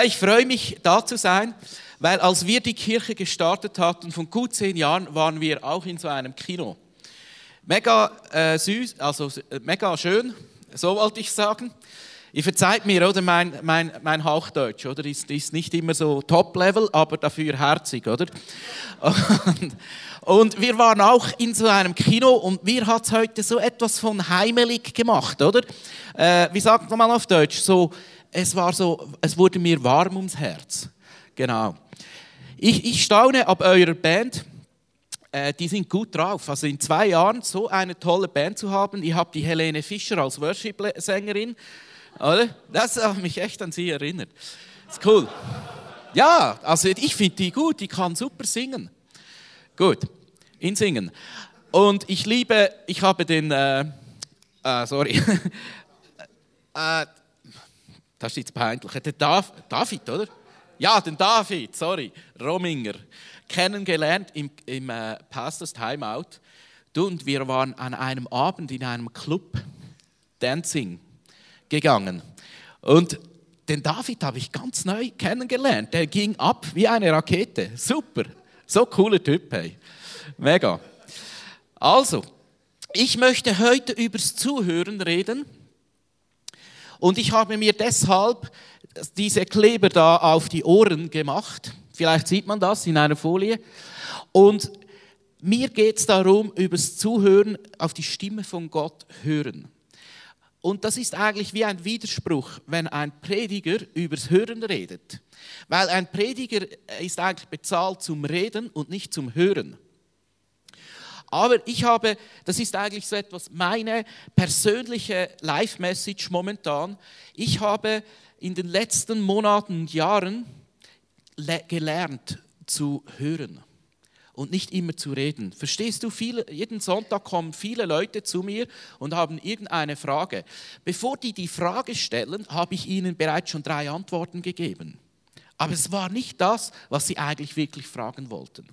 Ich freue mich, da zu sein, weil als wir die Kirche gestartet hatten, von gut zehn Jahren, waren wir auch in so einem Kino. Mega äh, süß, also äh, mega schön, so wollte ich sagen. Ihr verzeiht mir, oder mein, mein, mein Hauchdeutsch, oder ist, ist nicht immer so Top-Level, aber dafür herzig, oder? Und, und wir waren auch in so einem Kino und mir hat es heute so etwas von heimelig gemacht, oder? Äh, wie sagt man auf Deutsch? So, es war so, es wurde mir warm ums Herz. Genau. Ich, ich staune ab eurer Band. Äh, die sind gut drauf. Also in zwei Jahren so eine tolle Band zu haben. Ihr habt die Helene Fischer als Worship-Sängerin. Das hat mich echt an sie erinnert. Ist cool. Ja, also ich finde die gut. Die kann super singen. Gut, in Singen. Und ich liebe, ich habe den, äh, äh, sorry, äh, das ist jetzt peinlich, den Dav David, oder? Ja, den David, sorry, Rominger, kennengelernt im, im äh, Pastors Timeout. Du und wir waren an einem Abend in einem Club Dancing gegangen. Und den David habe ich ganz neu kennengelernt. Der ging ab wie eine Rakete. Super. So cooler Typ, hey. Mega. Also, ich möchte heute übers Zuhören reden. Und ich habe mir deshalb diese Kleber da auf die Ohren gemacht. Vielleicht sieht man das in einer Folie. Und mir geht es darum, übers Zuhören auf die Stimme von Gott hören. Und das ist eigentlich wie ein Widerspruch, wenn ein Prediger übers Hören redet. Weil ein Prediger ist eigentlich bezahlt zum Reden und nicht zum Hören. Aber ich habe, das ist eigentlich so etwas meine persönliche Live-Message momentan. Ich habe in den letzten Monaten und Jahren gelernt zu hören und nicht immer zu reden. Verstehst du, viele, jeden Sonntag kommen viele Leute zu mir und haben irgendeine Frage. Bevor die die Frage stellen, habe ich ihnen bereits schon drei Antworten gegeben. Aber es war nicht das, was sie eigentlich wirklich fragen wollten.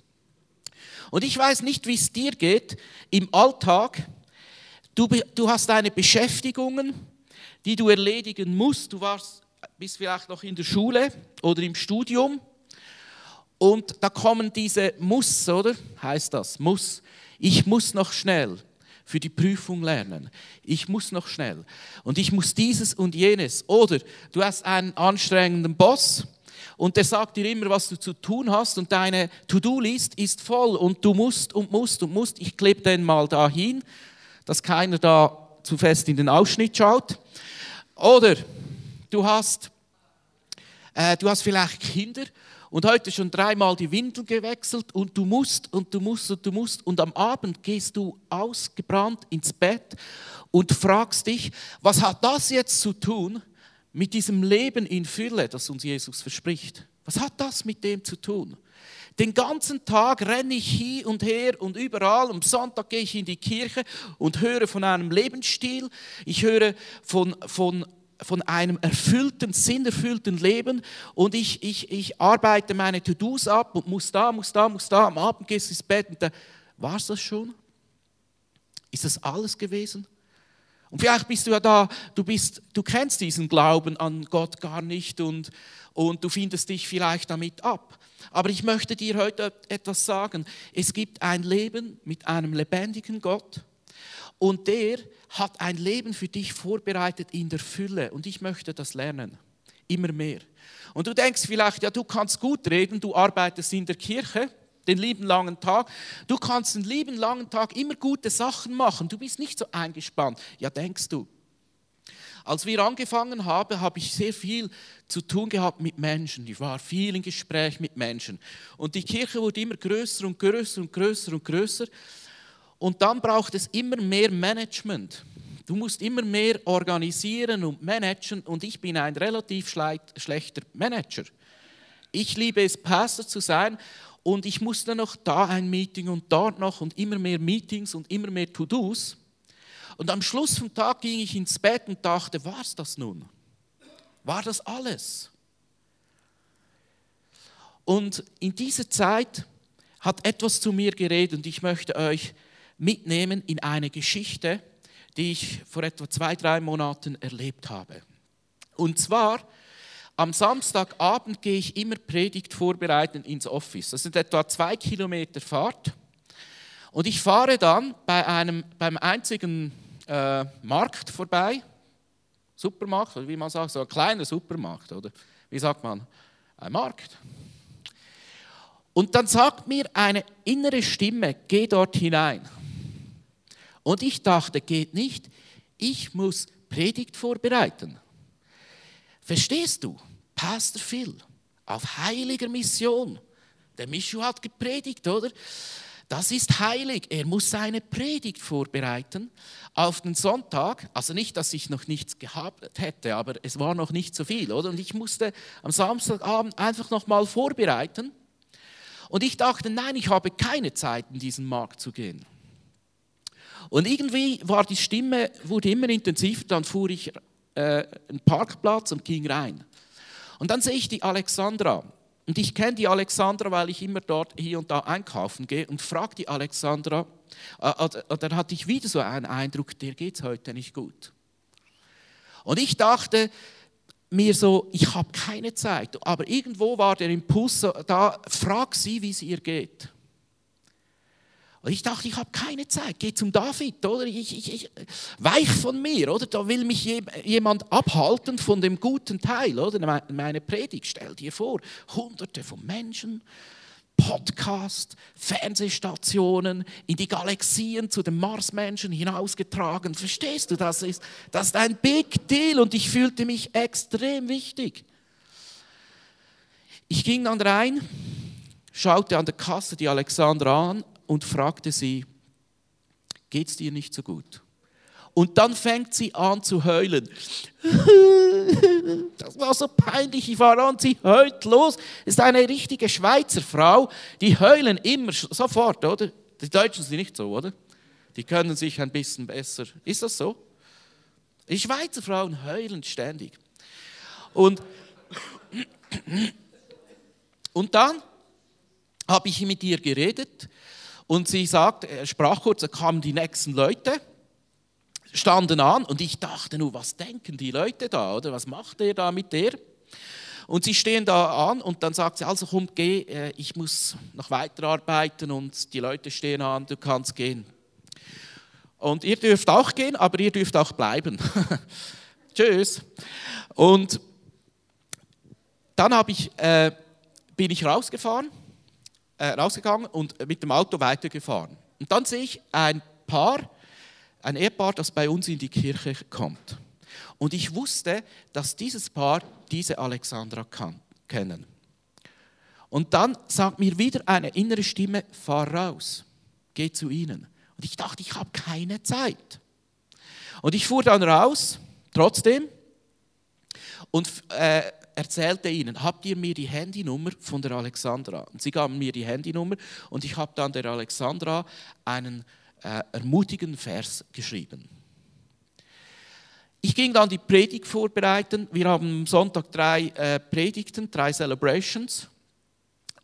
Und ich weiß nicht, wie es dir geht im Alltag. Du, du hast deine Beschäftigungen, die du erledigen musst. Du warst, bist vielleicht noch in der Schule oder im Studium und da kommen diese Muss, oder? Heißt das, Muss. Ich muss noch schnell für die Prüfung lernen. Ich muss noch schnell. Und ich muss dieses und jenes. Oder du hast einen anstrengenden Boss und der sagt dir immer, was du zu tun hast und deine To-Do-List ist voll und du musst und musst und musst. Ich klebe den mal dahin, dass keiner da zu fest in den Ausschnitt schaut. Oder du hast, äh, du hast vielleicht Kinder und heute schon dreimal die Windel gewechselt und du musst und du musst und du musst und am Abend gehst du ausgebrannt ins Bett und fragst dich, was hat das jetzt zu tun mit diesem Leben in Fülle, das uns Jesus verspricht? Was hat das mit dem zu tun? Den ganzen Tag renne ich hier und her und überall. Am Sonntag gehe ich in die Kirche und höre von einem Lebensstil. Ich höre von, von von einem erfüllten, sinnerfüllten Leben und ich, ich, ich arbeite meine To-Dos ab und muss da, muss da, muss da, am Abend gehst du ins Bett und da, war es das schon? Ist das alles gewesen? Und vielleicht bist du ja da, du, bist, du kennst diesen Glauben an Gott gar nicht und, und du findest dich vielleicht damit ab. Aber ich möchte dir heute etwas sagen. Es gibt ein Leben mit einem lebendigen Gott und der hat ein Leben für dich vorbereitet in der Fülle. Und ich möchte das lernen. Immer mehr. Und du denkst vielleicht, ja, du kannst gut reden, du arbeitest in der Kirche den lieben langen Tag. Du kannst den lieben langen Tag immer gute Sachen machen. Du bist nicht so eingespannt. Ja, denkst du. Als wir angefangen haben, habe ich sehr viel zu tun gehabt mit Menschen. Ich war viel im Gespräch mit Menschen. Und die Kirche wurde immer größer und größer und größer und größer. Und dann braucht es immer mehr Management. Du musst immer mehr organisieren und managen und ich bin ein relativ schlechter Manager. Ich liebe es, Pastor zu sein und ich musste noch da ein Meeting und dort noch und immer mehr Meetings und immer mehr To-Dos. Und am Schluss vom Tag ging ich ins Bett und dachte, war es das nun? War das alles? Und in dieser Zeit hat etwas zu mir geredet und ich möchte euch mitnehmen in eine Geschichte, die ich vor etwa zwei, drei Monaten erlebt habe. Und zwar, am Samstagabend gehe ich immer Predigt vorbereiten ins Office. Das sind etwa zwei Kilometer Fahrt. Und ich fahre dann bei einem, beim einzigen äh, Markt vorbei, Supermarkt, oder wie man sagt, so ein kleiner Supermarkt, oder wie sagt man, ein Markt. Und dann sagt mir eine innere Stimme, geh dort hinein. Und ich dachte, geht nicht, ich muss Predigt vorbereiten. Verstehst du? Pastor Phil, auf heiliger Mission. Der Mischu hat gepredigt, oder? Das ist heilig. Er muss seine Predigt vorbereiten auf den Sonntag. Also nicht, dass ich noch nichts gehabt hätte, aber es war noch nicht so viel, oder? Und ich musste am Samstagabend einfach noch mal vorbereiten. Und ich dachte, nein, ich habe keine Zeit, in diesen Markt zu gehen. Und irgendwie war die Stimme, wurde immer intensiver, dann fuhr ich äh, einen Parkplatz und ging rein. Und dann sehe ich die Alexandra. Und ich kenne die Alexandra, weil ich immer dort hier und da einkaufen gehe und frage die Alexandra, äh, äh, dann hatte ich wieder so einen Eindruck, dir geht es heute nicht gut. Und ich dachte mir so, ich habe keine Zeit, aber irgendwo war der Impuls da, frag sie, wie es ihr geht. Und ich dachte, ich habe keine Zeit, geh zum David, oder? Ich, ich, ich, weich von mir, oder? Da will mich jemand abhalten von dem guten Teil, oder? Meine Predigt, stell dir vor, hunderte von Menschen, Podcast, Fernsehstationen, in die Galaxien zu den Marsmenschen hinausgetragen. Verstehst du, das ist, das ist ein Big Deal und ich fühlte mich extrem wichtig. Ich ging dann rein, schaute an der Kasse die Alexandra an und fragte sie, geht es dir nicht so gut? Und dann fängt sie an zu heulen. Das war so peinlich, ich war an, sie heult los. Das ist eine richtige Schweizer Frau, die heulen immer sofort, oder? Die Deutschen sind nicht so, oder? Die können sich ein bisschen besser. Ist das so? Die Schweizer Frauen heulen ständig. Und, und dann habe ich mit ihr geredet und sie sagt, er sprach kurz, da kamen die nächsten Leute, standen an und ich dachte nur, was denken die Leute da, oder was macht er da mit der? Und sie stehen da an und dann sagt sie, also komm, geh, äh, ich muss noch weiterarbeiten und die Leute stehen an, du kannst gehen. Und ihr dürft auch gehen, aber ihr dürft auch bleiben. Tschüss. Und dann ich, äh, bin ich rausgefahren äh, rausgegangen und mit dem Auto weitergefahren. Und dann sehe ich ein Paar, ein Ehepaar, das bei uns in die Kirche kommt. Und ich wusste, dass dieses Paar diese Alexandra kann, kennen. Und dann sagt mir wieder eine innere Stimme, fahr raus, geh zu ihnen. Und ich dachte, ich habe keine Zeit. Und ich fuhr dann raus, trotzdem, und äh, erzählte ihnen, habt ihr mir die Handynummer von der Alexandra? Und sie gaben mir die Handynummer und ich habe dann der Alexandra einen äh, ermutigenden Vers geschrieben. Ich ging dann die Predigt vorbereiten. Wir haben am Sonntag drei äh, Predigten, drei Celebrations.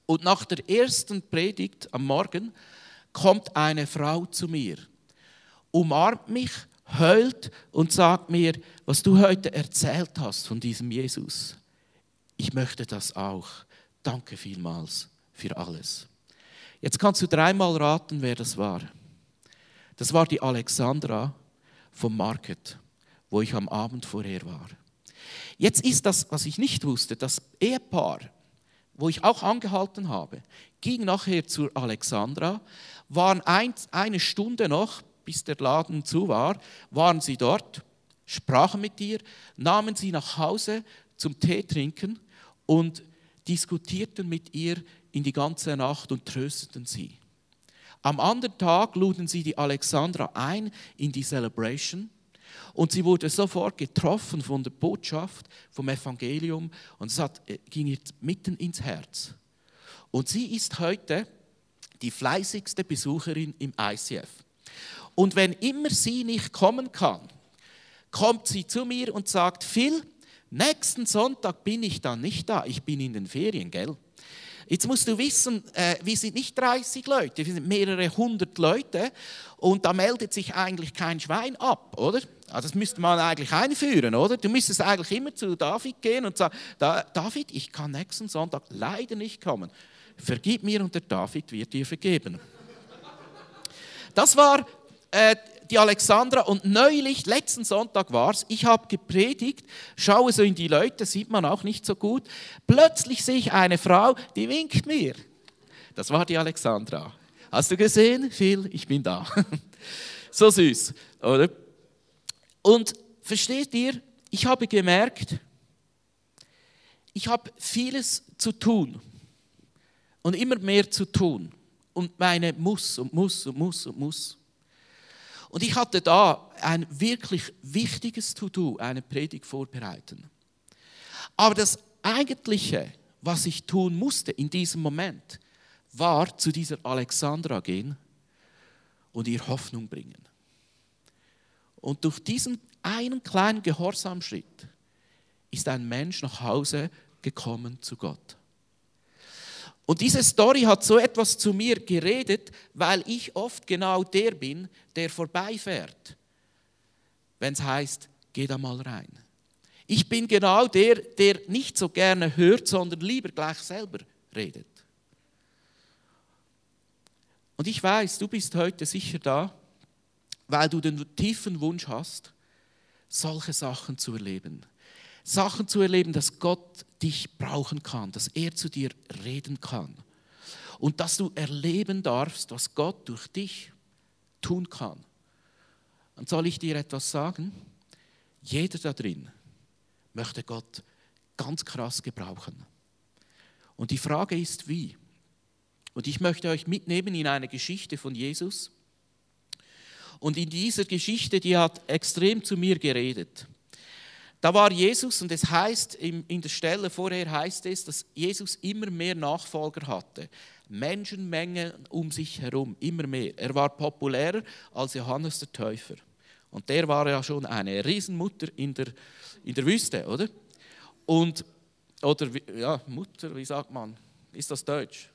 Und nach der ersten Predigt am Morgen kommt eine Frau zu mir, umarmt mich, heult und sagt mir, was du heute erzählt hast von diesem Jesus ich möchte das auch. Danke vielmals für alles. Jetzt kannst du dreimal raten, wer das war. Das war die Alexandra vom Market, wo ich am Abend vorher war. Jetzt ist das, was ich nicht wusste, das Ehepaar, wo ich auch angehalten habe, ging nachher zur Alexandra, waren ein, eine Stunde noch, bis der Laden zu war, waren sie dort, sprachen mit ihr, nahmen sie nach Hause zum Tee trinken und diskutierten mit ihr in die ganze Nacht und trösteten sie. Am anderen Tag luden sie die Alexandra ein in die Celebration und sie wurde sofort getroffen von der Botschaft, vom Evangelium und es äh, ging ihr mitten ins Herz. Und sie ist heute die fleißigste Besucherin im ICF. Und wenn immer sie nicht kommen kann, kommt sie zu mir und sagt, Phil, Nächsten Sonntag bin ich dann nicht da, ich bin in den Ferien, gell? Jetzt musst du wissen, äh, wir sind nicht 30 Leute, wir sind mehrere hundert Leute und da meldet sich eigentlich kein Schwein ab, oder? Also das müsste man eigentlich einführen, oder? Du müsstest eigentlich immer zu David gehen und sagen, David, ich kann nächsten Sonntag leider nicht kommen. Vergib mir und der David wird dir vergeben. Das war äh, die Alexandra und neulich, letzten Sonntag war es, ich habe gepredigt, schaue so in die Leute, sieht man auch nicht so gut. Plötzlich sehe ich eine Frau, die winkt mir. Das war die Alexandra. Hast du gesehen? Phil, ich bin da. so süß, oder? Und versteht ihr, ich habe gemerkt, ich habe vieles zu tun und immer mehr zu tun und meine muss und muss und muss und muss. Und ich hatte da ein wirklich wichtiges To-Do, eine Predigt vorbereiten. Aber das Eigentliche, was ich tun musste in diesem Moment, war zu dieser Alexandra gehen und ihr Hoffnung bringen. Und durch diesen einen kleinen Gehorsamschritt ist ein Mensch nach Hause gekommen zu Gott. Und diese Story hat so etwas zu mir geredet, weil ich oft genau der bin, der vorbeifährt, wenn es heißt, geh da mal rein. Ich bin genau der, der nicht so gerne hört, sondern lieber gleich selber redet. Und ich weiß, du bist heute sicher da, weil du den tiefen Wunsch hast, solche Sachen zu erleben. Sachen zu erleben, dass Gott dich brauchen kann, dass er zu dir reden kann. Und dass du erleben darfst, was Gott durch dich tun kann. Und soll ich dir etwas sagen? Jeder da drin möchte Gott ganz krass gebrauchen. Und die Frage ist, wie? Und ich möchte euch mitnehmen in eine Geschichte von Jesus. Und in dieser Geschichte, die hat extrem zu mir geredet. Da war Jesus und es heißt, in der Stelle vorher heißt es, dass Jesus immer mehr Nachfolger hatte. Menschenmengen um sich herum, immer mehr. Er war populärer als Johannes der Täufer. Und der war ja schon eine Riesenmutter in der, in der Wüste, oder? Und, oder, ja, Mutter, wie sagt man? Ist das Deutsch?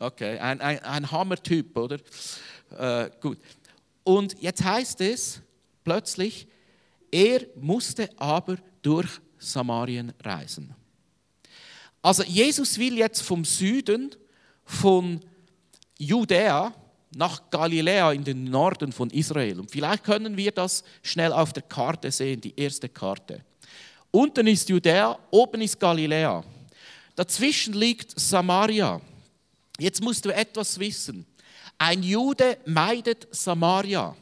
Okay, ein, ein, ein Hammertyp, oder? Äh, gut. Und jetzt heißt es plötzlich, er musste aber durch Samarien reisen. Also Jesus will jetzt vom Süden, von Judäa nach Galiläa in den Norden von Israel. Und vielleicht können wir das schnell auf der Karte sehen, die erste Karte. Unten ist Judäa, oben ist Galiläa. Dazwischen liegt Samaria. Jetzt musst du etwas wissen. Ein Jude meidet Samaria.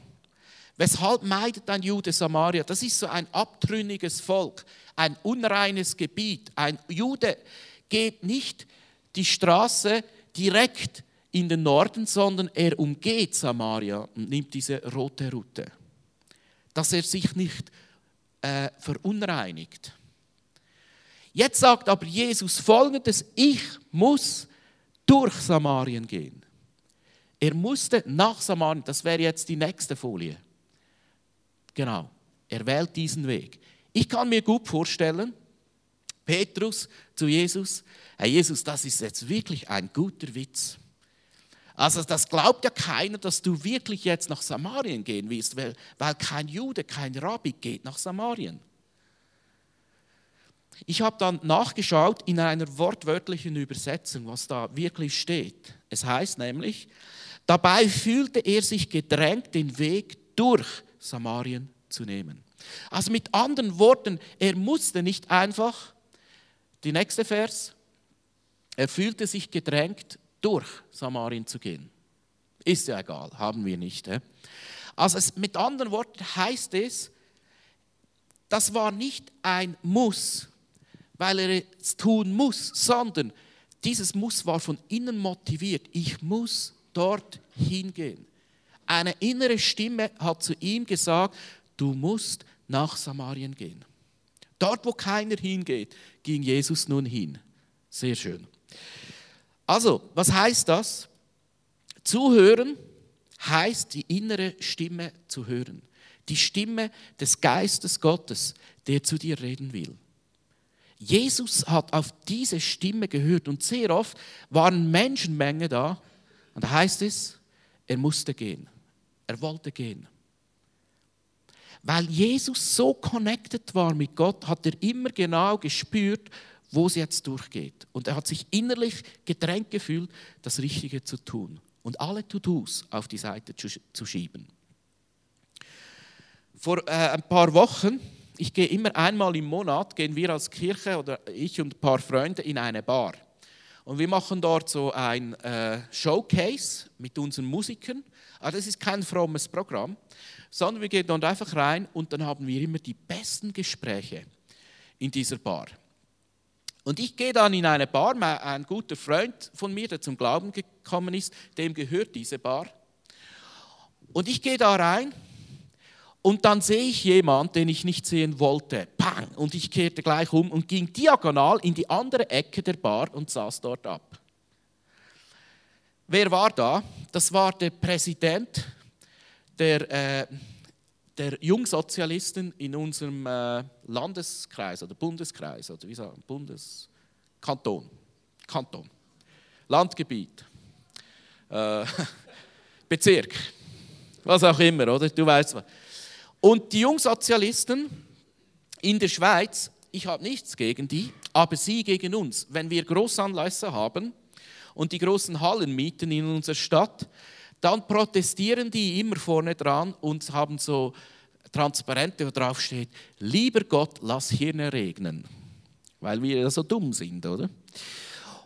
Weshalb meidet ein Jude Samaria? Das ist so ein abtrünniges Volk, ein unreines Gebiet. Ein Jude geht nicht die Straße direkt in den Norden, sondern er umgeht Samaria und nimmt diese rote Route, dass er sich nicht äh, verunreinigt. Jetzt sagt aber Jesus folgendes, ich muss durch Samarien gehen. Er musste nach Samarien, das wäre jetzt die nächste Folie. Genau, er wählt diesen Weg. Ich kann mir gut vorstellen, Petrus zu Jesus, Herr Jesus, das ist jetzt wirklich ein guter Witz. Also das glaubt ja keiner, dass du wirklich jetzt nach Samarien gehen willst, weil, weil kein Jude, kein Rabbi geht nach Samarien. Ich habe dann nachgeschaut in einer wortwörtlichen Übersetzung, was da wirklich steht. Es heißt nämlich, dabei fühlte er sich gedrängt, den Weg durch Samarien zu nehmen. Also mit anderen Worten, er musste nicht einfach, die nächste Vers, er fühlte sich gedrängt, durch Samarien zu gehen. Ist ja egal, haben wir nicht. He? Also es, mit anderen Worten heißt es, das war nicht ein Muss, weil er es tun muss, sondern dieses Muss war von innen motiviert. Ich muss dort hingehen. Eine innere Stimme hat zu ihm gesagt, du musst nach Samarien gehen. Dort, wo keiner hingeht, ging Jesus nun hin. Sehr schön. Also, was heißt das? Zuhören heißt die innere Stimme zu hören. Die Stimme des Geistes Gottes, der zu dir reden will. Jesus hat auf diese Stimme gehört und sehr oft waren Menschenmenge da und da heißt es, er musste gehen. Er wollte gehen. Weil Jesus so connected war mit Gott, hat er immer genau gespürt, wo es jetzt durchgeht. Und er hat sich innerlich gedrängt gefühlt, das Richtige zu tun und alle To-Dos auf die Seite zu schieben. Vor äh, ein paar Wochen, ich gehe immer einmal im Monat, gehen wir als Kirche oder ich und ein paar Freunde in eine Bar. Und wir machen dort so ein äh, Showcase mit unseren Musikern. Aber ah, das ist kein frommes Programm, sondern wir gehen dort einfach rein und dann haben wir immer die besten Gespräche in dieser Bar. Und ich gehe dann in eine Bar, ein guter Freund von mir, der zum Glauben gekommen ist, dem gehört diese Bar. Und ich gehe da rein und dann sehe ich jemanden, den ich nicht sehen wollte. Pang! Und ich kehrte gleich um und ging diagonal in die andere Ecke der Bar und saß dort ab. Wer war da? Das war der Präsident der, äh, der Jungsozialisten in unserem äh, Landeskreis oder Bundeskreis oder wie sagen Bundeskanton. Kanton. Landgebiet. Äh, Bezirk. Was auch immer, oder? Du weißt was. Und die Jungsozialisten in der Schweiz, ich habe nichts gegen die, aber sie gegen uns. Wenn wir Großanlässe haben und die großen Hallen mieten in unserer Stadt, dann protestieren die immer vorne dran und haben so Transparente, wo drauf steht, lieber Gott, lass Hirne regnen. Weil wir ja so dumm sind, oder?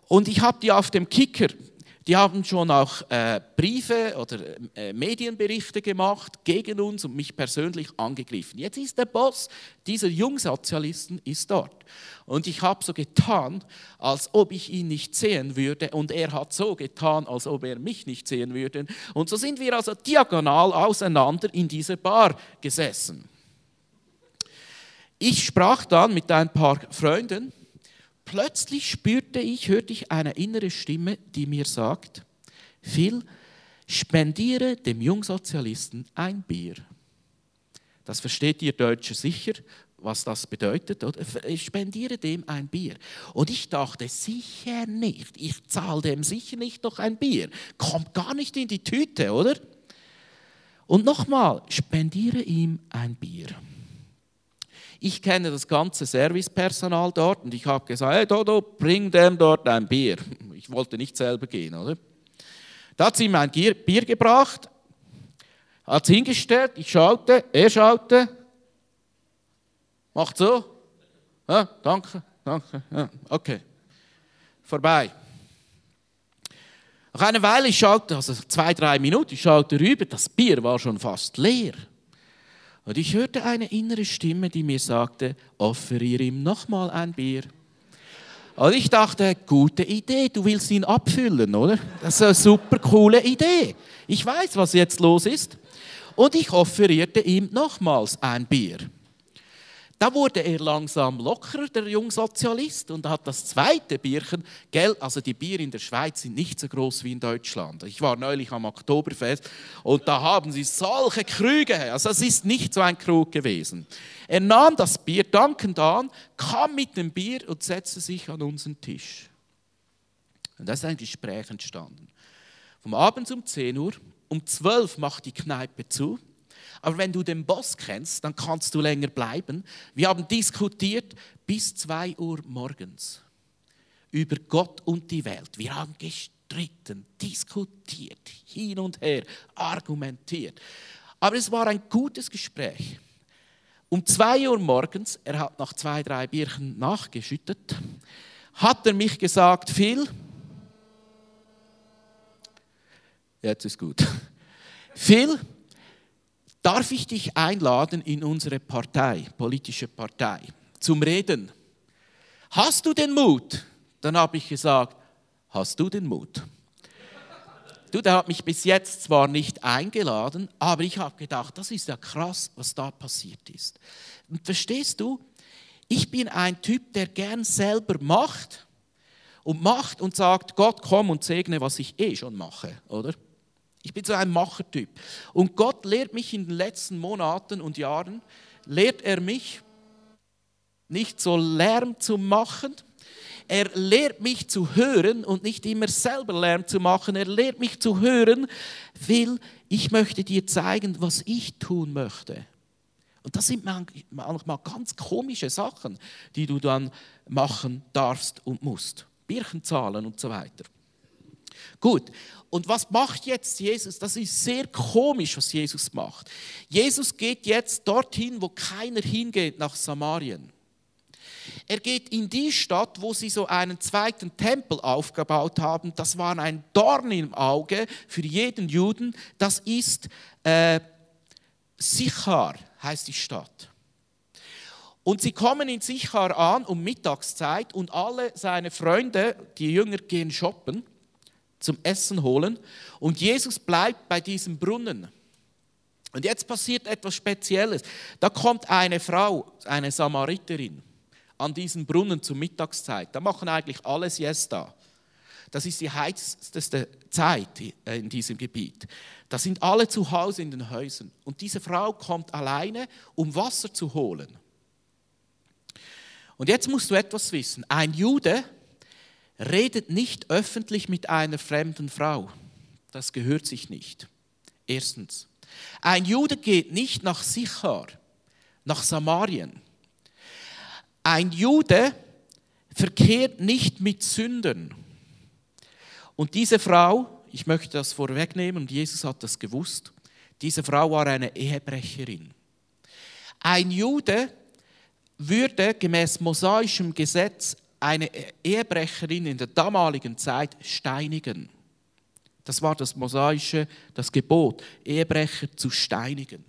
Und ich habe die auf dem Kicker die haben schon auch äh, Briefe oder äh, Medienberichte gemacht gegen uns und mich persönlich angegriffen. Jetzt ist der Boss dieser Jungsozialisten ist dort. Und ich habe so getan, als ob ich ihn nicht sehen würde. Und er hat so getan, als ob er mich nicht sehen würde. Und so sind wir also diagonal auseinander in dieser Bar gesessen. Ich sprach dann mit ein paar Freunden plötzlich spürte ich, hörte ich eine innere Stimme, die mir sagt, Phil, spendiere dem Jungsozialisten ein Bier. Das versteht ihr Deutsche sicher, was das bedeutet. Oder? Spendiere dem ein Bier. Und ich dachte, sicher nicht. Ich zahle dem sicher nicht noch ein Bier. Kommt gar nicht in die Tüte, oder? Und nochmal, spendiere ihm ein Bier. Ich kenne das ganze Servicepersonal dort und ich habe gesagt, hey Dodo, bring dem dort ein Bier. Ich wollte nicht selber gehen, oder? Da hat sie ihm ein Bier gebracht, hat es hingestellt, ich schaute, er schaute, macht so, ja, danke, danke, ja, okay, vorbei. Nach einer Weile, ich schaute, also zwei, drei Minuten, ich schaute rüber, das Bier war schon fast leer. Und ich hörte eine innere Stimme, die mir sagte, offeriere ihm nochmal ein Bier. Und ich dachte, gute Idee, du willst ihn abfüllen, oder? Das ist eine super coole Idee. Ich weiß, was jetzt los ist. Und ich offerierte ihm nochmals ein Bier. Da wurde er langsam lockerer, der Jungsozialist, und hat das zweite Bierchen, gell, also die Bier in der Schweiz sind nicht so groß wie in Deutschland. Ich war neulich am Oktoberfest und da haben sie solche Krüge, also es ist nicht so ein Krug gewesen. Er nahm das Bier dankend an, kam mit dem Bier und setzte sich an unseren Tisch. Und da ist ein Gespräch entstanden. Vom Abend um 10 Uhr, um 12 Uhr macht die Kneipe zu. Aber wenn du den Boss kennst, dann kannst du länger bleiben. Wir haben diskutiert bis 2 Uhr morgens über Gott und die Welt. Wir haben gestritten, diskutiert, hin und her, argumentiert. Aber es war ein gutes Gespräch. Um 2 Uhr morgens, er hat nach zwei, drei Bierchen nachgeschüttet, hat er mich gesagt, Phil, jetzt ist gut. Phil, darf ich dich einladen in unsere Partei, politische Partei, zum Reden. Hast du den Mut? Dann habe ich gesagt, hast du den Mut? Du, der hat mich bis jetzt zwar nicht eingeladen, aber ich habe gedacht, das ist ja krass, was da passiert ist. Und verstehst du, ich bin ein Typ, der gern selber macht und macht und sagt, Gott, komm und segne, was ich eh schon mache, oder? Ich bin so ein Machertyp. Und Gott lehrt mich in den letzten Monaten und Jahren, lehrt er mich, nicht so Lärm zu machen. Er lehrt mich zu hören und nicht immer selber Lärm zu machen. Er lehrt mich zu hören, weil ich möchte dir zeigen, was ich tun möchte. Und das sind manchmal ganz komische Sachen, die du dann machen darfst und musst. Birchen zahlen und so weiter. Gut, und was macht jetzt Jesus? Das ist sehr komisch, was Jesus macht. Jesus geht jetzt dorthin, wo keiner hingeht, nach Samarien. Er geht in die Stadt, wo sie so einen zweiten Tempel aufgebaut haben. Das war ein Dorn im Auge für jeden Juden. Das ist äh, Sichar, heißt die Stadt. Und sie kommen in Sichar an um Mittagszeit und alle seine Freunde, die Jünger, gehen shoppen, zum Essen holen. Und Jesus bleibt bei diesem Brunnen. Und jetzt passiert etwas Spezielles. Da kommt eine Frau, eine Samariterin, an diesen Brunnen zur Mittagszeit. Da machen eigentlich alle Siesta. Das ist die heißeste Zeit in diesem Gebiet. Da sind alle zu Hause in den Häusern. Und diese Frau kommt alleine, um Wasser zu holen. Und jetzt musst du etwas wissen. Ein Jude redet nicht öffentlich mit einer fremden Frau. Das gehört sich nicht. Erstens. Ein Jude geht nicht nach Sichar, nach Samarien. Ein Jude verkehrt nicht mit Sündern. Und diese Frau, ich möchte das vorwegnehmen, und Jesus hat das gewusst, diese Frau war eine Ehebrecherin. Ein Jude würde gemäß mosaischem Gesetz eine Ehebrecherin in der damaligen Zeit steinigen. Das war das mosaische, das Gebot, Ehebrecher zu steinigen.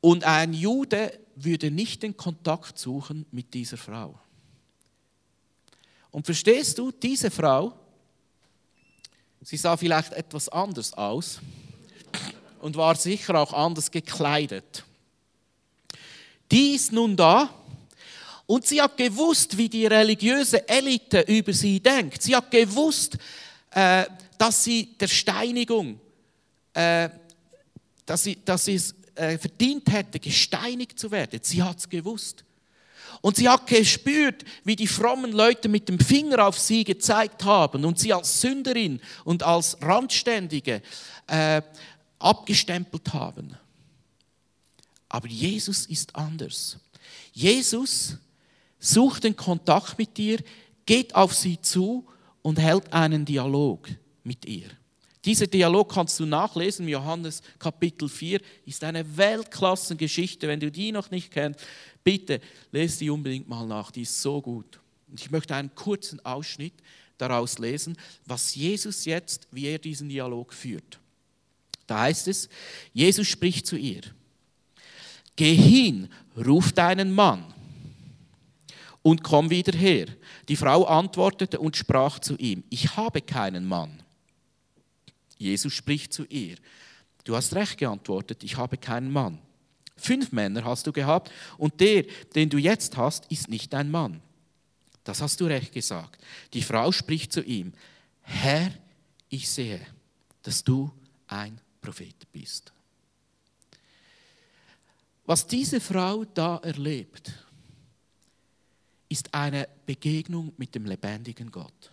Und ein Jude würde nicht den Kontakt suchen mit dieser Frau. Und verstehst du, diese Frau, sie sah vielleicht etwas anders aus und war sicher auch anders gekleidet. Die ist nun da und sie hat gewusst, wie die religiöse Elite über sie denkt. Sie hat gewusst, äh, dass sie der Steinigung, äh, dass sie, dass sie es äh, verdient hätte, gesteinigt zu werden. Sie hat es gewusst. Und sie hat gespürt, wie die frommen Leute mit dem Finger auf sie gezeigt haben und sie als Sünderin und als Randständige äh, abgestempelt haben. Aber Jesus ist anders. Jesus sucht den Kontakt mit dir, geht auf sie zu und hält einen Dialog mit ihr. Dieser Dialog kannst du nachlesen, Johannes Kapitel 4 ist eine Weltklassengeschichte. Wenn du die noch nicht kennst, bitte lese die unbedingt mal nach, die ist so gut. Und ich möchte einen kurzen Ausschnitt daraus lesen, was Jesus jetzt, wie er diesen Dialog führt. Da heißt es, Jesus spricht zu ihr, geh hin, ruf deinen Mann und komm wieder her. Die Frau antwortete und sprach zu ihm, ich habe keinen Mann. Jesus spricht zu ihr, du hast recht geantwortet, ich habe keinen Mann. Fünf Männer hast du gehabt und der, den du jetzt hast, ist nicht dein Mann. Das hast du recht gesagt. Die Frau spricht zu ihm, Herr, ich sehe, dass du ein Prophet bist. Was diese Frau da erlebt, ist eine Begegnung mit dem lebendigen Gott.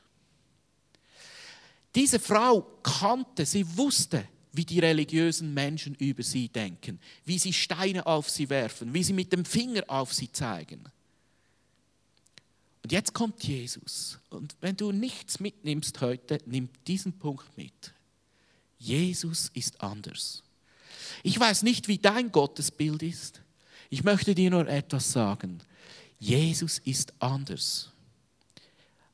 Diese Frau kannte, sie wusste, wie die religiösen Menschen über sie denken, wie sie Steine auf sie werfen, wie sie mit dem Finger auf sie zeigen. Und jetzt kommt Jesus. Und wenn du nichts mitnimmst heute, nimm diesen Punkt mit. Jesus ist anders. Ich weiß nicht, wie dein Gottesbild ist. Ich möchte dir nur etwas sagen. Jesus ist anders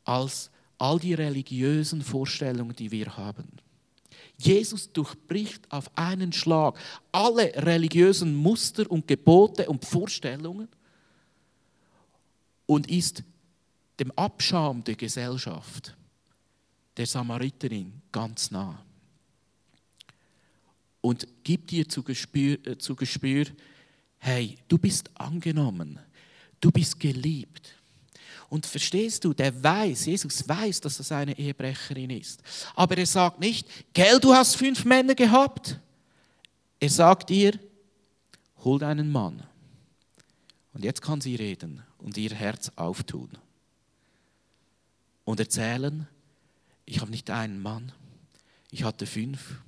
als all die religiösen Vorstellungen, die wir haben. Jesus durchbricht auf einen Schlag alle religiösen Muster und Gebote und Vorstellungen und ist dem Abschaum der Gesellschaft, der Samariterin, ganz nah. Und gibt dir zu Gespür, äh, zu Gespür, hey, du bist angenommen, Du bist geliebt. Und verstehst du, der weiß, Jesus weiß, dass das eine Ehebrecherin ist. Aber er sagt nicht, gell, du hast fünf Männer gehabt. Er sagt ihr, hol deinen Mann. Und jetzt kann sie reden und ihr Herz auftun und erzählen, ich habe nicht einen Mann, ich hatte fünf.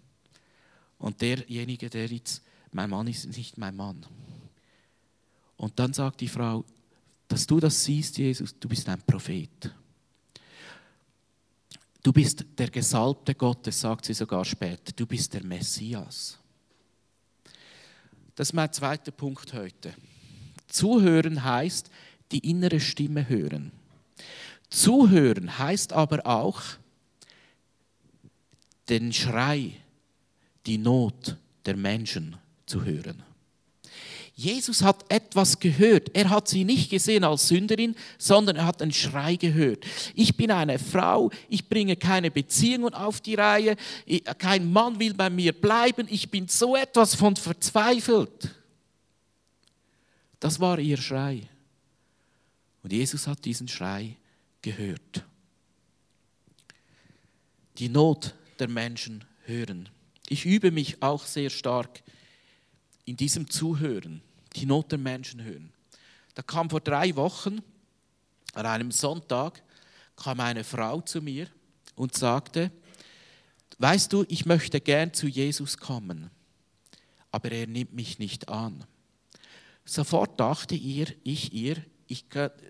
Und derjenige, der jetzt, mein Mann ist nicht mein Mann. Und dann sagt die Frau, dass du das siehst, Jesus, du bist ein Prophet. Du bist der Gesalbte Gottes, sagt sie sogar später. Du bist der Messias. Das ist mein zweiter Punkt heute. Zuhören heißt die innere Stimme hören. Zuhören heißt aber auch den Schrei, die Not der Menschen zu hören. Jesus hat etwas gehört. Er hat sie nicht gesehen als Sünderin, sondern er hat einen Schrei gehört. Ich bin eine Frau, ich bringe keine Beziehungen auf die Reihe, kein Mann will bei mir bleiben, ich bin so etwas von verzweifelt. Das war ihr Schrei. Und Jesus hat diesen Schrei gehört. Die Not der Menschen hören. Ich übe mich auch sehr stark in diesem Zuhören die Not der Menschen hören. Da kam vor drei Wochen, an einem Sonntag, kam eine Frau zu mir und sagte, weißt du, ich möchte gern zu Jesus kommen, aber er nimmt mich nicht an. Sofort dachte ihr, ich ihr, ich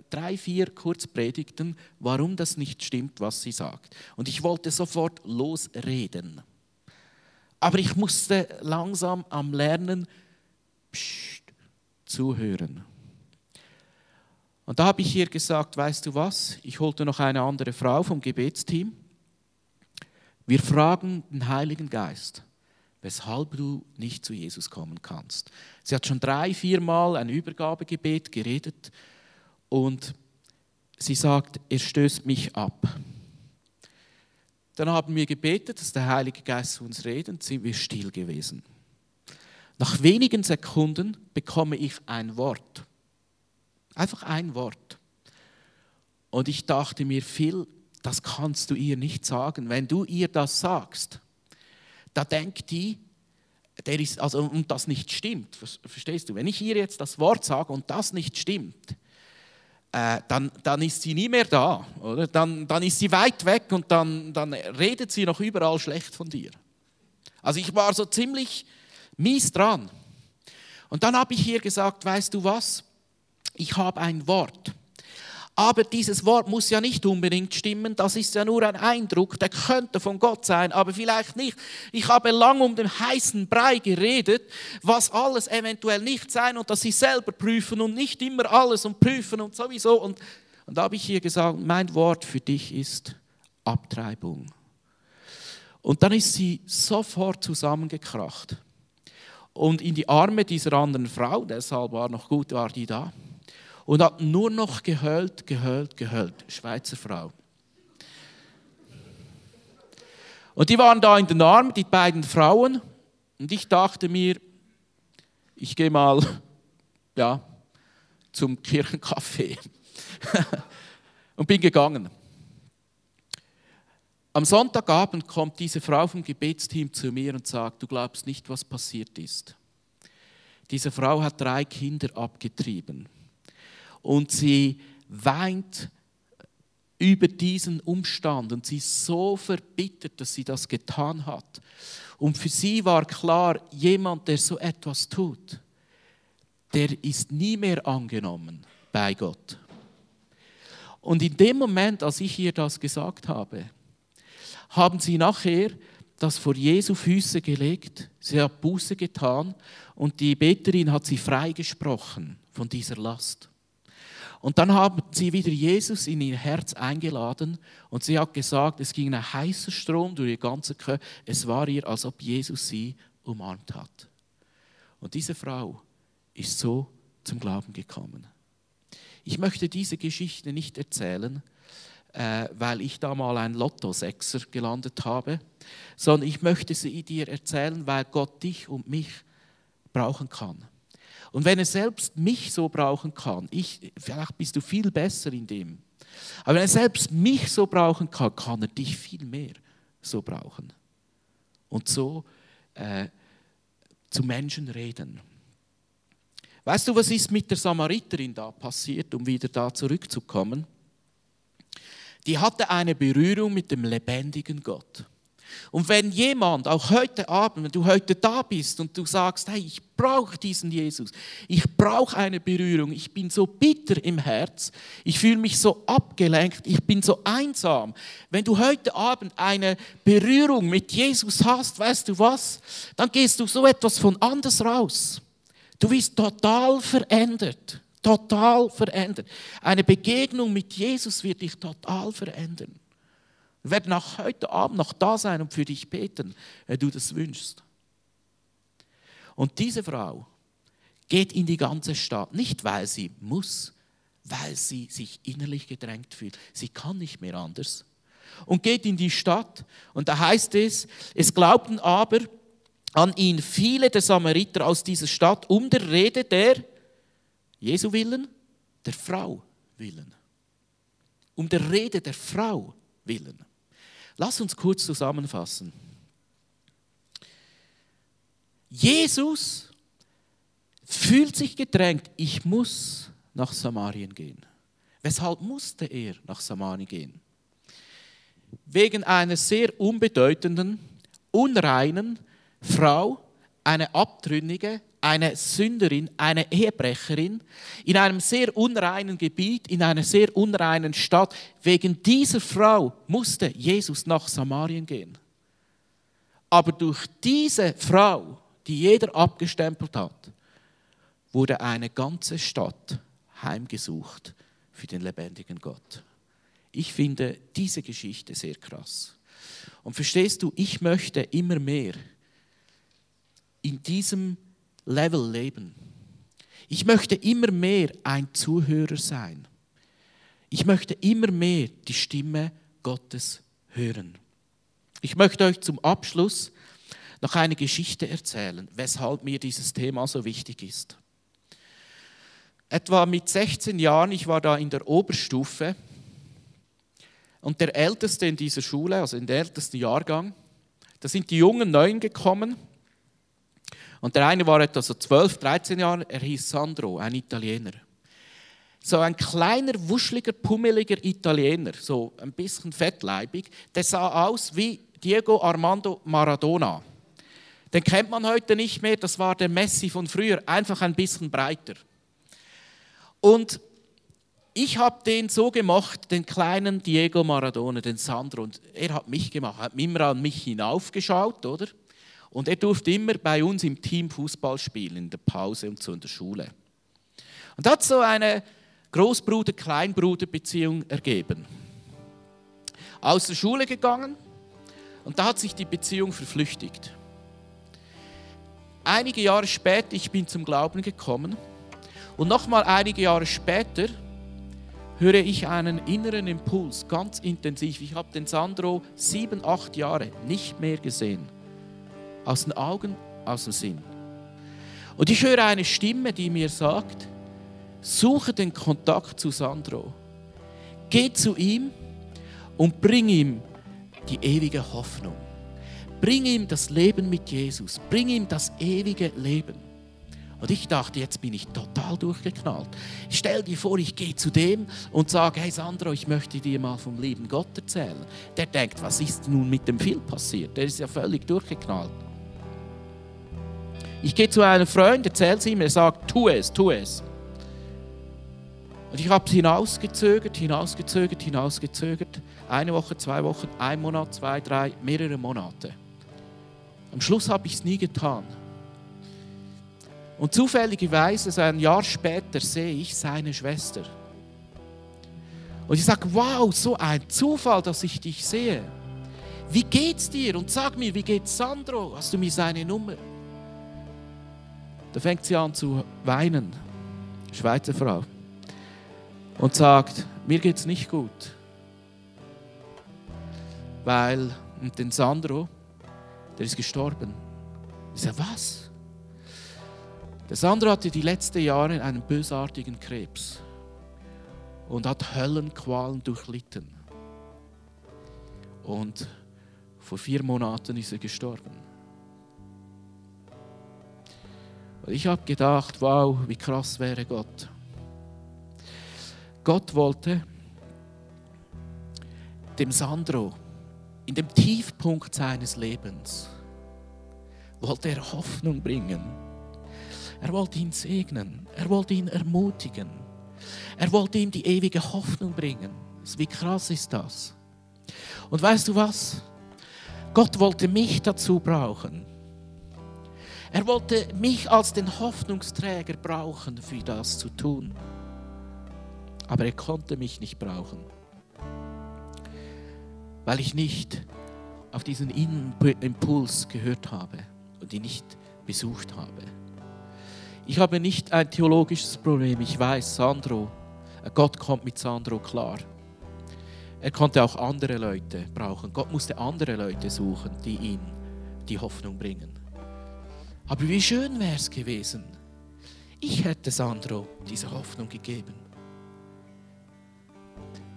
drei, vier Kurzpredigten, warum das nicht stimmt, was sie sagt. Und ich wollte sofort losreden. Aber ich musste langsam am Lernen, psch, zuhören. Und da habe ich ihr gesagt, weißt du was, ich holte noch eine andere Frau vom Gebetsteam. Wir fragen den Heiligen Geist, weshalb du nicht zu Jesus kommen kannst. Sie hat schon drei, viermal ein Übergabegebet geredet und sie sagt, er stößt mich ab. Dann haben wir gebetet, dass der Heilige Geist zu uns redet, sind wir still gewesen. Nach wenigen Sekunden bekomme ich ein Wort. Einfach ein Wort. Und ich dachte mir, Phil, das kannst du ihr nicht sagen. Wenn du ihr das sagst, da denkt die, der ist, also, und das nicht stimmt, verstehst du? Wenn ich ihr jetzt das Wort sage und das nicht stimmt, äh, dann, dann ist sie nie mehr da, oder? Dann, dann ist sie weit weg und dann, dann redet sie noch überall schlecht von dir. Also ich war so ziemlich mies dran. Und dann habe ich hier gesagt, weißt du was? Ich habe ein Wort. Aber dieses Wort muss ja nicht unbedingt stimmen, das ist ja nur ein Eindruck, der könnte von Gott sein, aber vielleicht nicht. Ich habe lang um den heißen Brei geredet, was alles eventuell nicht sein und dass sie selber prüfen und nicht immer alles und prüfen und sowieso. Und, und da habe ich hier gesagt, mein Wort für dich ist Abtreibung. Und dann ist sie sofort zusammengekracht und in die Arme dieser anderen Frau, deshalb war noch gut, war die da, und hat nur noch geheult, geheult, geheult. Schweizer Frau. Und die waren da in den Armen, die beiden Frauen, und ich dachte mir, ich gehe mal ja, zum Kirchencafé und bin gegangen. Am Sonntagabend kommt diese Frau vom Gebetsteam zu mir und sagt, du glaubst nicht, was passiert ist. Diese Frau hat drei Kinder abgetrieben und sie weint über diesen Umstand und sie ist so verbittert, dass sie das getan hat. Und für sie war klar, jemand, der so etwas tut, der ist nie mehr angenommen bei Gott. Und in dem Moment, als ich ihr das gesagt habe, haben sie nachher das vor Jesu Füße gelegt. Sie hat Buße getan und die Beterin hat sie freigesprochen von dieser Last. Und dann haben sie wieder Jesus in ihr Herz eingeladen und sie hat gesagt, es ging ein heißer Strom durch ihr ganze Körper. Es war ihr, als ob Jesus sie umarmt hat. Und diese Frau ist so zum Glauben gekommen. Ich möchte diese Geschichte nicht erzählen, äh, weil ich da mal ein Lotto-Sechser gelandet habe, sondern ich möchte sie dir erzählen, weil Gott dich und mich brauchen kann. Und wenn er selbst mich so brauchen kann, ich, vielleicht bist du viel besser in dem, aber wenn er selbst mich so brauchen kann, kann er dich viel mehr so brauchen. Und so äh, zu Menschen reden. Weißt du, was ist mit der Samariterin da passiert, um wieder da zurückzukommen? Die hatte eine Berührung mit dem lebendigen Gott. Und wenn jemand, auch heute Abend, wenn du heute da bist und du sagst, hey, ich brauche diesen Jesus, ich brauche eine Berührung, ich bin so bitter im Herz, ich fühle mich so abgelenkt, ich bin so einsam. Wenn du heute Abend eine Berührung mit Jesus hast, weißt du was, dann gehst du so etwas von anders raus. Du bist total verändert, total verändert. Eine Begegnung mit Jesus wird dich total verändern. Wir werden auch heute Abend noch da sein und für dich beten, wenn du das wünschst. Und diese Frau geht in die ganze Stadt, nicht weil sie muss, weil sie sich innerlich gedrängt fühlt. Sie kann nicht mehr anders. Und geht in die Stadt und da heißt es, es glaubten aber an ihn viele der Samariter aus dieser Stadt um der Rede der Jesu willen, der Frau willen. Um der Rede der Frau willen. Lass uns kurz zusammenfassen. Jesus fühlt sich gedrängt, ich muss nach Samarien gehen. Weshalb musste er nach Samarien gehen? Wegen einer sehr unbedeutenden, unreinen Frau, eine Abtrünnige, eine Sünderin, eine Ehebrecherin in einem sehr unreinen Gebiet, in einer sehr unreinen Stadt. Wegen dieser Frau musste Jesus nach Samarien gehen. Aber durch diese Frau, die jeder abgestempelt hat, wurde eine ganze Stadt heimgesucht für den lebendigen Gott. Ich finde diese Geschichte sehr krass. Und verstehst du, ich möchte immer mehr in diesem Level leben. Ich möchte immer mehr ein Zuhörer sein. Ich möchte immer mehr die Stimme Gottes hören. Ich möchte euch zum Abschluss noch eine Geschichte erzählen, weshalb mir dieses Thema so wichtig ist. Etwa mit 16 Jahren, ich war da in der Oberstufe und der Älteste in dieser Schule, also in der ältesten Jahrgang, da sind die jungen Neuen gekommen und der eine war etwa so 12, 13 Jahre, er hieß Sandro, ein Italiener. So ein kleiner, wuscheliger, pummeliger Italiener, so ein bisschen fettleibig, der sah aus wie Diego Armando Maradona. Den kennt man heute nicht mehr, das war der Messi von früher, einfach ein bisschen breiter. Und ich habe den so gemacht, den kleinen Diego Maradona, den Sandro, und er hat mich gemacht, hat immer an mich hinaufgeschaut, oder? Und er durfte immer bei uns im Team Fußball spielen, in der Pause und so in der Schule. Und hat so eine Großbruder-Kleinbruder-Beziehung ergeben. Aus der Schule gegangen und da hat sich die Beziehung verflüchtigt. Einige Jahre später, ich bin zum Glauben gekommen und nochmal einige Jahre später höre ich einen inneren Impuls, ganz intensiv. Ich habe den Sandro sieben, acht Jahre nicht mehr gesehen aus den Augen, aus dem Sinn. Und ich höre eine Stimme, die mir sagt, suche den Kontakt zu Sandro. Geh zu ihm und bring ihm die ewige Hoffnung. Bring ihm das Leben mit Jesus. Bring ihm das ewige Leben. Und ich dachte, jetzt bin ich total durchgeknallt. Stell dir vor, ich gehe zu dem und sage, hey Sandro, ich möchte dir mal vom lieben Gott erzählen. Der denkt, was ist nun mit dem Phil passiert? Der ist ja völlig durchgeknallt. Ich gehe zu einem Freund, erzähle es ihm, er sagt, tu es, tu es. Und ich habe es hinausgezögert, hinausgezögert, hinausgezögert. Eine Woche, zwei Wochen, ein Monat, zwei, drei, mehrere Monate. Am Schluss habe ich es nie getan. Und zufälligerweise, so ein Jahr später, sehe ich seine Schwester. Und ich sage, wow, so ein Zufall, dass ich dich sehe. Wie geht's dir? Und sag mir, wie geht's Sandro? Hast du mir seine Nummer? Da fängt sie an zu weinen, Schweizer Frau, und sagt, mir geht's nicht gut, weil den Sandro, der ist gestorben. Ich sage, was? Der Sandro hatte die letzten Jahre einen bösartigen Krebs und hat Höllenqualen durchlitten. Und vor vier Monaten ist er gestorben. Und ich habe gedacht, wow, wie krass wäre Gott. Gott wollte dem Sandro in dem Tiefpunkt seines Lebens, wollte er Hoffnung bringen. Er wollte ihn segnen, er wollte ihn ermutigen, er wollte ihm die ewige Hoffnung bringen. Wie krass ist das? Und weißt du was? Gott wollte mich dazu brauchen. Er wollte mich als den Hoffnungsträger brauchen, für das zu tun. Aber er konnte mich nicht brauchen, weil ich nicht auf diesen Impuls gehört habe und ihn nicht besucht habe. Ich habe nicht ein theologisches Problem. Ich weiß, Sandro, Gott kommt mit Sandro klar. Er konnte auch andere Leute brauchen. Gott musste andere Leute suchen, die ihn die Hoffnung bringen. Aber wie schön wäre es gewesen, ich hätte Sandro diese Hoffnung gegeben.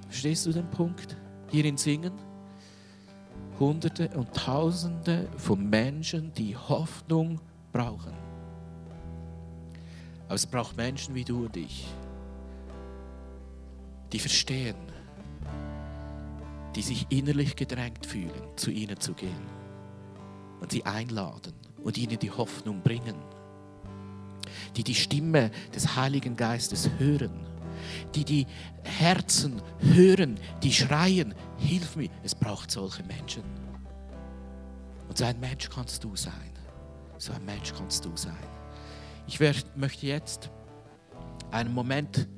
Verstehst du den Punkt? Hier in Singen? Hunderte und Tausende von Menschen, die Hoffnung brauchen. Aber es braucht Menschen wie du und ich, die verstehen, die sich innerlich gedrängt fühlen, zu ihnen zu gehen und sie einladen und ihnen die Hoffnung bringen, die die Stimme des Heiligen Geistes hören, die die Herzen hören, die schreien, hilf mir. Es braucht solche Menschen. Und so ein Mensch kannst du sein. So ein Mensch kannst du sein. Ich möchte jetzt einen Moment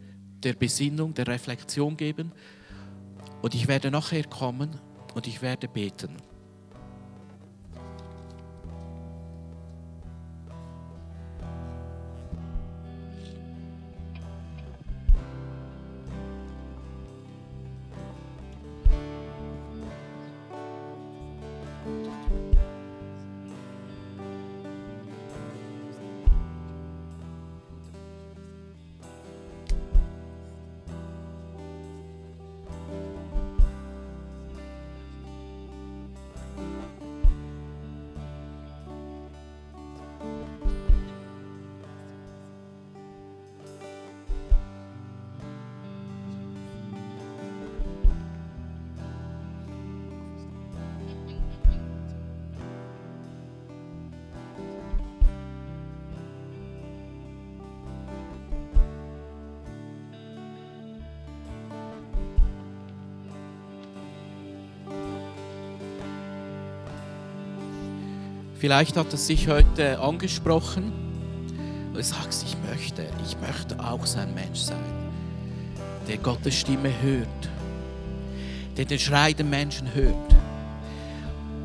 der Besinnung, der Reflexion geben und ich werde nachher kommen und ich werde beten. Vielleicht hat es sich heute angesprochen. Du sagst, ich möchte, ich möchte auch so ein Mensch sein, der Gottes Stimme hört, der den Schrei der Menschen hört.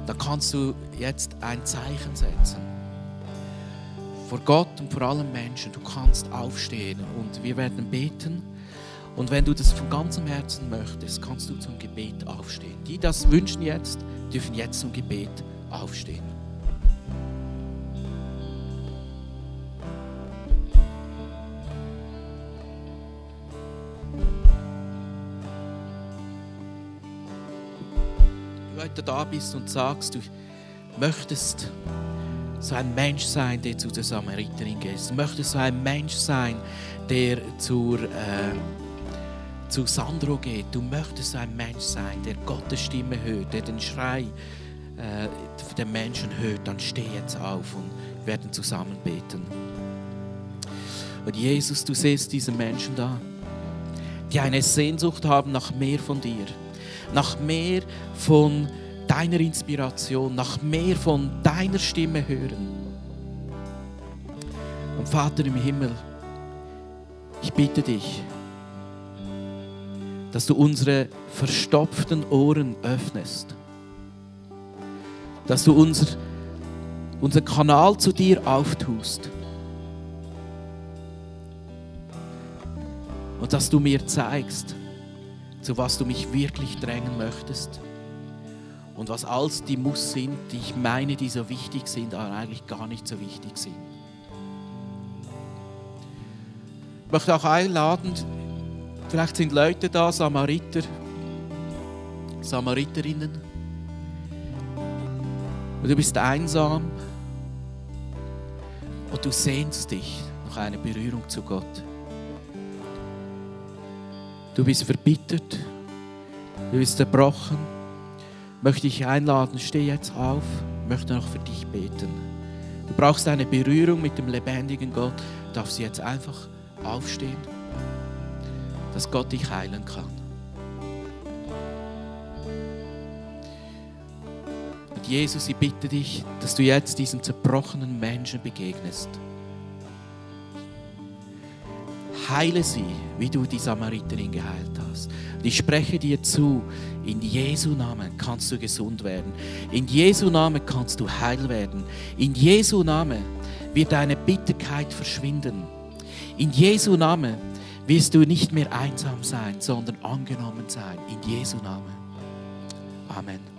Da kannst du jetzt ein Zeichen setzen. Vor Gott und vor allen Menschen. Du kannst aufstehen und wir werden beten. Und wenn du das von ganzem Herzen möchtest, kannst du zum Gebet aufstehen. Die das wünschen jetzt, dürfen jetzt zum Gebet aufstehen. Heute da bist und sagst, du möchtest so ein Mensch sein, der zu der Samariterin geht. Du möchtest so ein Mensch sein, der zur, äh, zu Sandro geht. Du möchtest so ein Mensch sein, der Gottes Stimme hört, der den Schrei äh, der Menschen hört. Dann steh jetzt auf und wir werden zusammen beten. Und Jesus, du siehst diese Menschen da, die eine Sehnsucht haben nach mehr von dir nach mehr von deiner Inspiration, nach mehr von deiner Stimme hören. Und Vater im Himmel, ich bitte dich, dass du unsere verstopften Ohren öffnest, dass du unser, unseren Kanal zu dir auftust und dass du mir zeigst, zu was du mich wirklich drängen möchtest. Und was als die Muss sind, die ich meine, die so wichtig sind, aber eigentlich gar nicht so wichtig sind. Ich möchte auch einladen, vielleicht sind Leute da, Samariter, Samariterinnen, und du bist einsam und du sehnst dich nach einer Berührung zu Gott. Du bist verbittert, du bist zerbrochen, möchte ich einladen, steh jetzt auf, möchte noch für dich beten. Du brauchst eine Berührung mit dem lebendigen Gott, du darfst jetzt einfach aufstehen, dass Gott dich heilen kann. Und Jesus, ich bitte dich, dass du jetzt diesen zerbrochenen Menschen begegnest. Heile sie, wie du die Samariterin geheilt hast. Und ich spreche dir zu, in Jesu Namen kannst du gesund werden. In Jesu Namen kannst du heil werden. In Jesu Namen wird deine Bitterkeit verschwinden. In Jesu Namen wirst du nicht mehr einsam sein, sondern angenommen sein. In Jesu Namen. Amen.